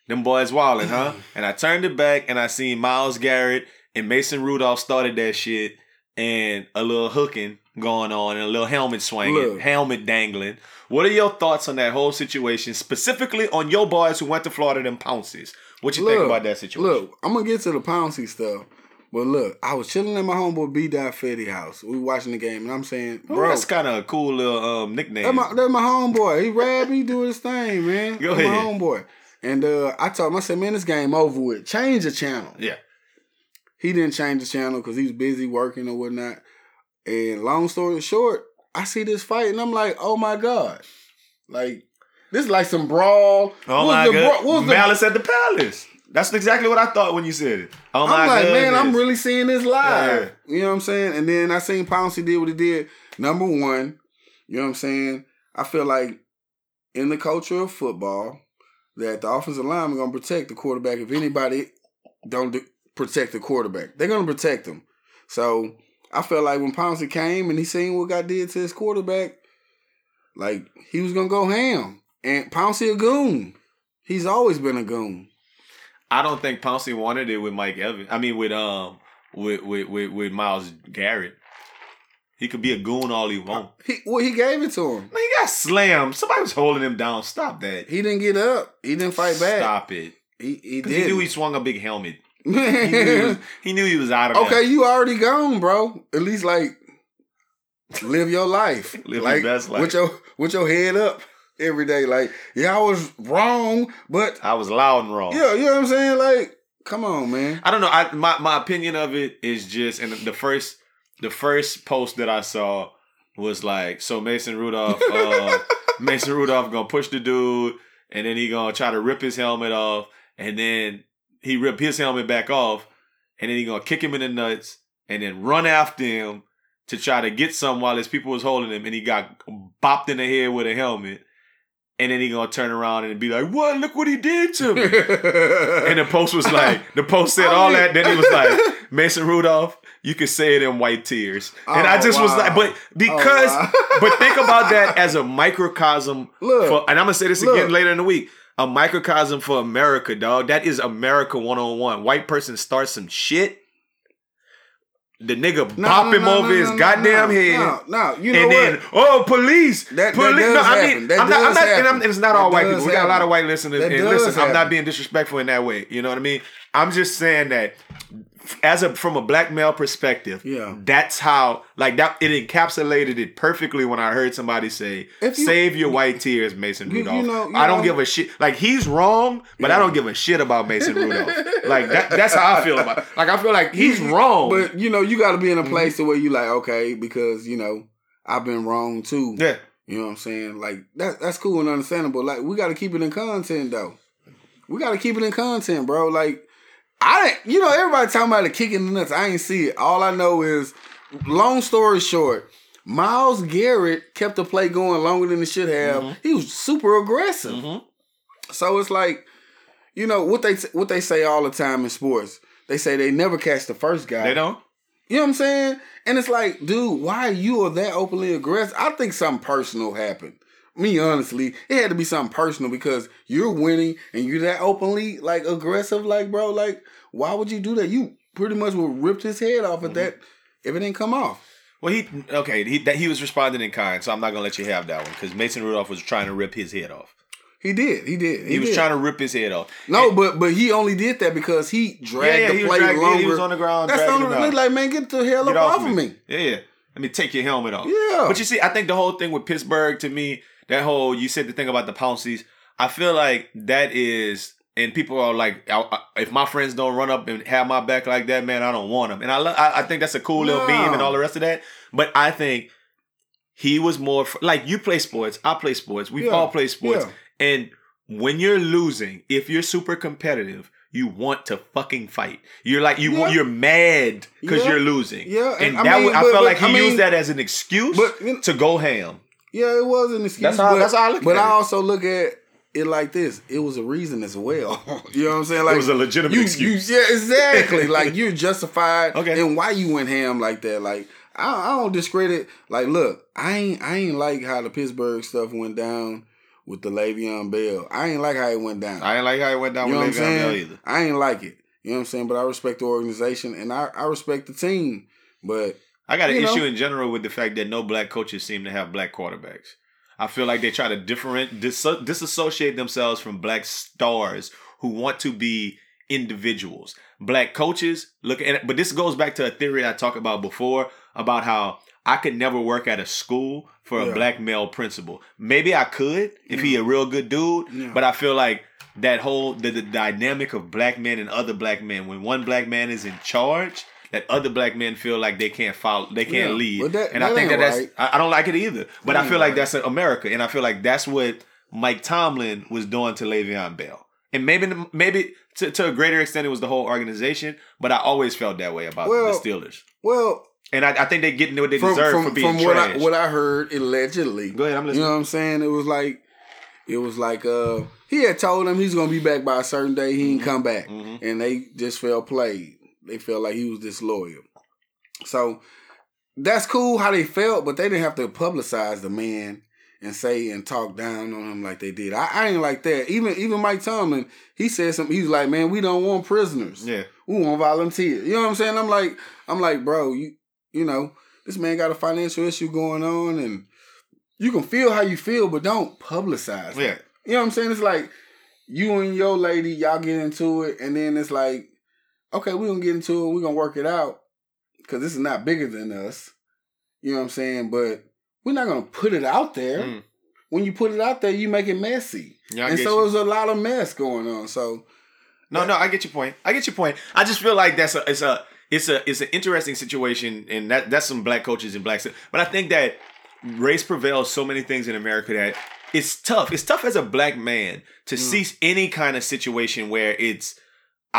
them boys wildin', huh? and I turned it back and I seen Myles Garrett and Mason Rudolph started that shit and a little hooking going on and a little helmet swinging, Look. helmet dangling. What are your thoughts on that whole situation, specifically on your boys who went to Florida, them Pounceys? What you think about that situation? Look, I'm gonna get to the Pouncey stuff. But look, I was chilling at my homeboy B. Dot Fetty house. We watching the game, and I'm saying, Well, bro, that's kind of a cool little um, nickname. That's my, that's my homeboy. He rap, he doing his thing, man. Go that's my ahead. homeboy. And uh, I told him, I said, man, this game over with. Change the channel. yeah. He didn't change the channel because he was busy working or whatnot. And long story short, I see this fight and I'm like, oh my God. Like, this is like some brawl. Oh What my the god. bra- what was the- Malice at the Palace. That's exactly what I thought when you said it. Oh my I'm like, man, I'm really seeing this live. Yeah. You know what I'm saying? And then I seen Pouncey did what he did. Number one, you know what I'm saying? I feel like in the culture of football, that the offensive line lineman gonna protect the quarterback. If anybody don't do, protect the quarterback, they're gonna protect him. So I felt like when Pouncey came and he seen what got did to his quarterback, like he was gonna go ham. And Pouncey a goon. He's always been a goon. I don't think Pouncey wanted it with Mike Evans. I mean, with um, with with with, with Myles Garrett. He could be a goon all he want. He well, he gave it to him. Man, he got slammed. Somebody was holding him down. Stop that. He didn't get up. He didn't fight back. Stop it. He he did. He knew he swung a big helmet. He knew he was, he knew he was out of okay, you already gone, bro. At least like live your life. Live your like best life. with your with your head up every day. Like, yeah, I was wrong, but I was loud and wrong. yeah, you know what I'm saying? Like, come on, man. I don't know. I my, my opinion of it is just and the first the first post that I saw was like so Mason Rudolph uh Mason Rudolph gonna push the dude and then he gonna try to rip his helmet off and then he rip his helmet back off and then he gonna kick him in the nuts and then run after him to try to get some while his people was holding him and he got bopped in the head with a helmet and then he gonna turn around and be like, "What? Look what he did to me!" And the post was like, the post said all that. Then he was like, Mason Rudolph, you can say it in white tears. And I Oh, just was like, but oh, because, wow. but think about that as a microcosm. Look, for, and I'm gonna say this look. again later in the week. A microcosm for America, dog. That is America one on one. White person starts some shit. The nigga No, bop no, him no, over his goddamn head. No, you know and what? then, oh, police! That- that police! does no, I mean, That I'm not, I'm not, and, I'm, happen. and it's not all white people. We got a lot of white listeners. That and listen, I'm not being disrespectful in that way. You know what I mean? I'm just saying that as a from a black male perspective, Yeah. that's how like that it encapsulated it perfectly when I heard somebody say, you- "Save your white tears, Mason You- you Rudolph." know- you I don't know- give a shit. Like he's wrong, but I don't give a shit about Mason Rudolph. like that, that's how I feel about. It. Like I feel like he's wrong. But you know, you got to be in a Mm-hmm. place to where you like, okay, because you know, I've been wrong too. yeah, You know what I'm saying? Like that that's cool and understandable. Like we gotta keep it in content though. We gotta keep it in content, bro. Like I ain't- you know, everybody talking about the kicking the nuts. I ain't see it. All I know is long story short, Myles Garrett kept the play going longer than it should have. Mm-hmm. He was super aggressive. So it's like, you know what they what they say all the time in sports. They say they never catch the first guy. They don't. You know what I'm saying? And it's like, dude, why you are that openly aggressive? I think something personal happened. Me, honestly, it had to be something personal because you're winning and you're that openly like aggressive, like bro, like why would you do that? You pretty much would ripped his head off of mm-hmm. that if it didn't come off. Well, he okay. He that he was responding in kind, so I'm not gonna let you have that one because Mason Rudolph was trying to rip his head off. He did. He did. He, was did. trying to rip his head off. No, but but he only did that because he dragged Yeah, yeah, the he plate dragged- yeah, longer. he was on the ground That's the only him Like, man, get the hell Get up off of me. Yeah, yeah. Let me take your helmet off. Yeah. But you see, I think the whole thing with Pittsburgh to me, that whole you said the thing about the policies. I feel like that is, and people are like, I, I- if my friends don't run up and have my back like that, man, I don't want them. And I, lo- I, I think that's a cool little No. meme and all the rest of that. But I think he was more like you play sports, I play sports, we've Yeah. all play sports, Yeah. and when you're losing, if you're super competitive. You want to fucking fight. You're like you yeah. you're mad because Yeah. you're losing. Yeah, and I that mean, was, I but- felt but, like he I mean- used that as an excuse But, to go ham. Yeah, it was an excuse. That's how- but, that's how I look But at I it. also look at it like this: it was a reason as well. you know what I'm saying? Like it was a legitimate you, excuse. You, yeah, exactly. like you're justified. Okay. And why you went ham like that? Like I, I don't discredit. Like, look, I ain't I ain't like how the Pittsburgh stuff went down with the Le'Veon Bell. I ain't like how it went down. I ain't like how it went down you know with Le'Veon Bell either. I ain't like it. You know what I'm saying? But I respect the organization and I, I respect the team. But I got an You know? issue in general with the fact that no black coaches seem to have black quarterbacks. I feel like they try to different dis- disassociate themselves from black stars who want to be individuals. Black coaches look at but this goes back to a theory I talked about before about how I could never work at a school for a black male principal. Maybe I could if he a real good dude, Yeah. but I feel like that whole the, the dynamic of black men and other black men when one black man is in charge that other black men feel like they can't follow they can't Yeah, lead that- and i think that ain't that's right. I, don't like it either but That i feel like right. that's america and i feel like that's what mike tomlin was doing to Le'Veon bell and maybe maybe to, to a greater extent it was the whole organization but i always felt that way about Well, the steelers well, and I, I think they get what they from, deserve from, for being from what I what I heard allegedly. Go ahead, I'm listening. You know what I'm saying? It was like it was like uh he had told him he's gonna be back by a certain day. He Mm-hmm. ain't come back, and they just felt played. They felt like he was disloyal. So that's cool how they felt, but they didn't have to publicize the man and say and talk down on him like they did. I, I ain't like that. Even even Mike Tomlin, he said something. He's like, "Man, we don't want prisoners. yeah We want volunteers." You know what I'm saying? I'm like, I'm like, bro, you you know, this man got a financial issue going on, and you can feel how you feel, but don't publicize. Yeah. that. You know what I'm saying? It's like you and your lady, y'all get into it, and then it's like, okay, we're gonna get into it, we're gonna work it out. Cause this is not bigger than us. You know what I'm saying? But we're not gonna put it out there. Mm. When you put it out there, you make it messy. Yeah, I and so there's a lot of mess going on. So No, no, I get your point. I get your point. I just feel like that's a it's a it's a it's an interesting situation, and that that's some black coaches and black. But I think that race prevails so many things in America that it's tough. It's tough as a black man to see any kind of situation where it's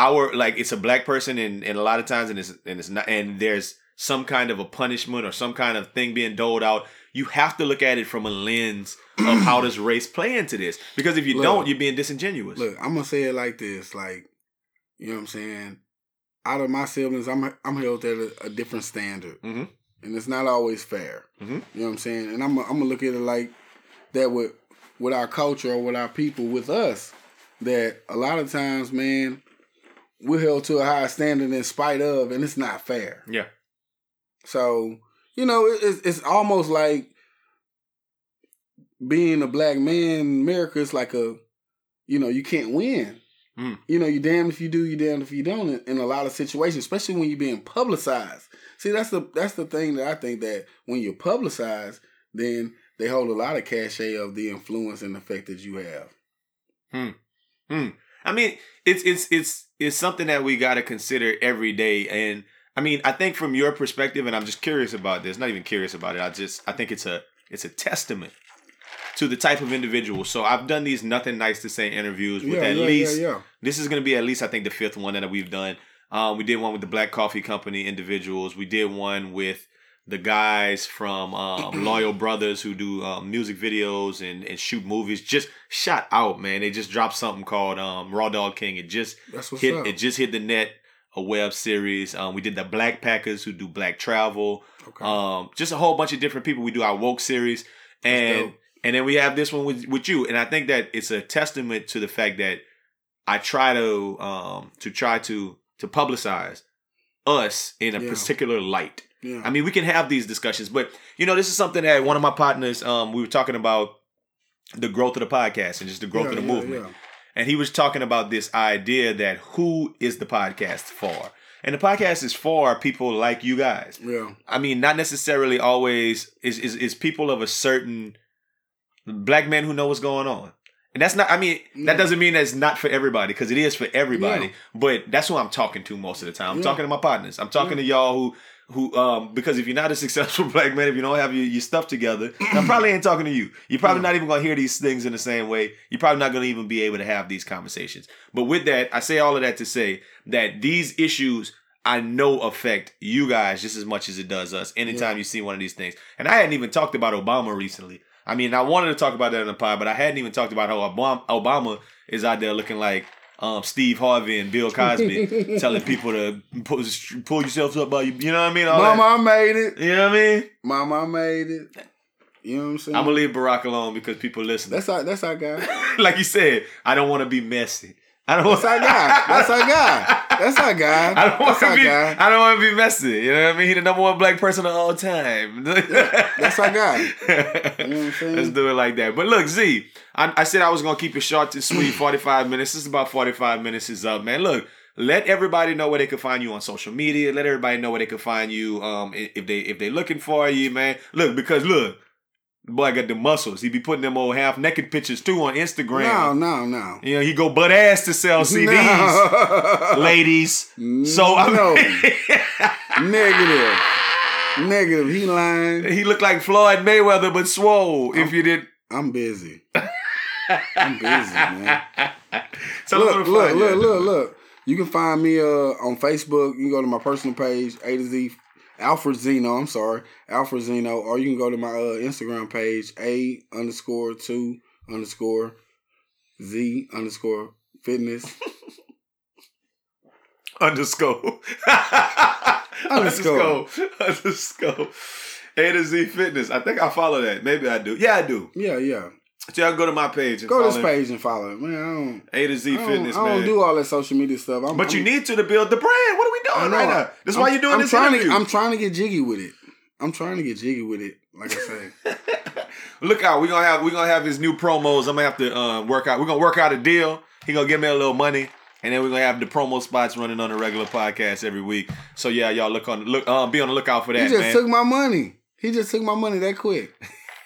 our like it's a black person, and, and a lot of times, and it's and it's not, and there's some kind of a punishment or some kind of thing being doled out. You have to look at it from a lens of how does race play into this? Because if you Look. don't, you're being disingenuous. Look, I'm gonna say it like this: like, you know what I'm saying. Out of my siblings, I'm I'm held at a, a different standard, Mhm. and it's not always fair. Mhm. You know what I'm saying? And I'm I'm gonna look at it like that with with our culture or with our people, with us. That a lot of times, man, we're held to a high standard in spite of, and it's not fair. yeah. So you know, it, it's it's almost like being a black man in America. It's like a, you know, you can't win. Mm. You know, you damn if you do, you damn if you don't. In, in a lot of situations, especially when you're being publicized. See, that's the that's the thing that I think that when you're publicized, then they hold a lot of cachet of the influence and effect that you have. Hmm. Hmm. I mean, it's it's it's it's something that we got to consider every day, and I mean, I think from your perspective, and I'm just curious about this. Not even curious about it. I just I think it's a it's a testament to the type of individual. So I've done these nothing nice to say interviews with Yeah, at yeah, least yeah. this is going to be at least I think the fifth one that we've done. Um, we did one with the Black Coffee Company individuals. We did one with the guys from um, Loyal Brothers who do um, music videos and, and shoot movies just shot out, man. They just dropped something called um, Raw Dog King. It just hit. up. It just hit the net. A web series. Um, we did the Black Packers who do Black Travel. Okay. Um, just a whole bunch of different people. We do our woke series, and and then we have this one with with you. And I think that it's a testament to the fact that I try to um to try to to publicize us in a Yeah. particular light. Yeah. I mean, we can have these discussions, but you know, this is something that one of my partners, um, we were talking about the growth of the podcast and just the growth Yeah, of the yeah, movement. yeah. And he was talking about this idea that who is the podcast for? And the podcast is for people like you guys. Yeah. I mean, not necessarily always is is, is people of a certain black men who know what's going on. And that's not I mean, that doesn't mean that's not for everybody, because it is for everybody. But that's who I'm talking to most of the time. I'm talking to my partners. I'm talking to y'all who who um because if you're not a successful black man, if you don't have your, your stuff together, I probably ain't talking to you. You're probably not even gonna hear these things in the same way. You're probably not gonna even be able to have these conversations. But with that, I say all of that to say that these issues I know affect you guys just as much as it does us anytime you see one of these things. And I hadn't even talked about Obama recently. I mean, I wanted to talk about that in the pod, but I hadn't even talked about how Obama, Obama is out there looking like um, Steve Harvey and Bill Cosby, telling people to pull, pull yourselves up by you. You know what I mean? All that- Mama, I made it. you know what I mean? Mama, I made it. You know what I'm saying? I'm gonna leave Barack alone because people listen. That's our that's our guy. like you said, I don't want to be messy. I don't want That's our guy. That's our guy. That's our guy. I don't want to be. guy. I don't want to be messy. You know what I mean? He the number one black person of all time. That's our guy. You know what I'm saying? Let's do it like that. But look, Z, I, I said I was gonna keep it short and sweet. Forty five minutes. This is about forty five minutes is up, man. Look, let everybody know where they can find you on social media. Let everybody know where they can find you. Um, if they if they looking for you, man. Look, because look, boy got the muscles. He be putting them old half naked pictures too on Instagram. No, no, no. You know, he go butt ass to sell CDs, No. ladies. So I know. mean, Negative. Negative. He lying. he looked like Floyd Mayweather, but swole. If you did, I'm busy. I'm busy, man. so look, look, look, look, look. You can find me uh, on Facebook. You can go to my personal page, A to Z, Alfred Zeno. I'm sorry, Alfred Zeno, or you can go to my uh, Instagram page, A underscore two underscore Z underscore fitness. underscore. Underscore. underscore. A to Z Fitness. I think I follow that. Maybe I do. Yeah, I do. Yeah, yeah. So y'all go to my page and follow. Go to this page and follow it, man. I don't. A to Z I Fitness, I don't man. do all that social media stuff. I'm, but you I'm- need to to build the brand. What are we doing right now? That's why I'm- you're doing I'm this trying interview. To, I'm trying to get jiggy with it. I'm trying to get jiggy with it. Like I say. Look out, we're gonna have we're gonna have his new promos. I'm gonna have to uh, work out. We're gonna work out a deal. He gonna give me a little money, and then we're gonna have the promo spots running on the regular podcast every week. So yeah, y'all look on look um be on the lookout for that. he just man. took my money. He just took my money that quick.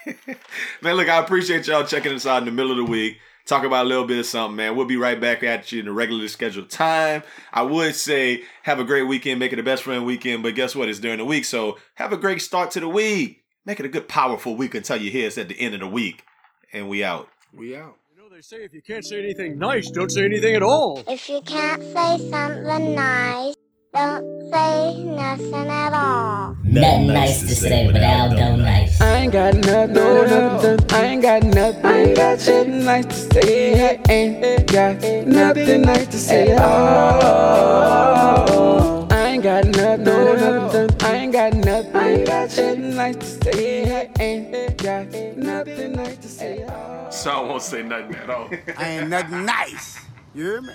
man, look, I appreciate y'all checking us out in the middle of the week. Talk about a little bit of something, man. We'll be right back at you in the regularly scheduled time. I would say have a great weekend, make it a best friend weekend, but guess what? It's during the week, so have a great start to the week. Make it a good, powerful week until you hear us at the end of the week, and we out. We out. You know, they say if you can't say anything nice, don't say anything at all. If you can't say something nice, don't say nothing at all. Nothing nice to say, but Aldo nice. I ain't got nothing, no, nothing. I ain't got nothing. I ain't got nothing nice to say. I ain't got nothing nice to say at all. I ain't got nothing, no, nothing. I ain't got nothing. I ain't got nothing nice to say. I ain't got nothing nice to say at all. So I won't say nothing at all. I ain't nothing nice. You hear me?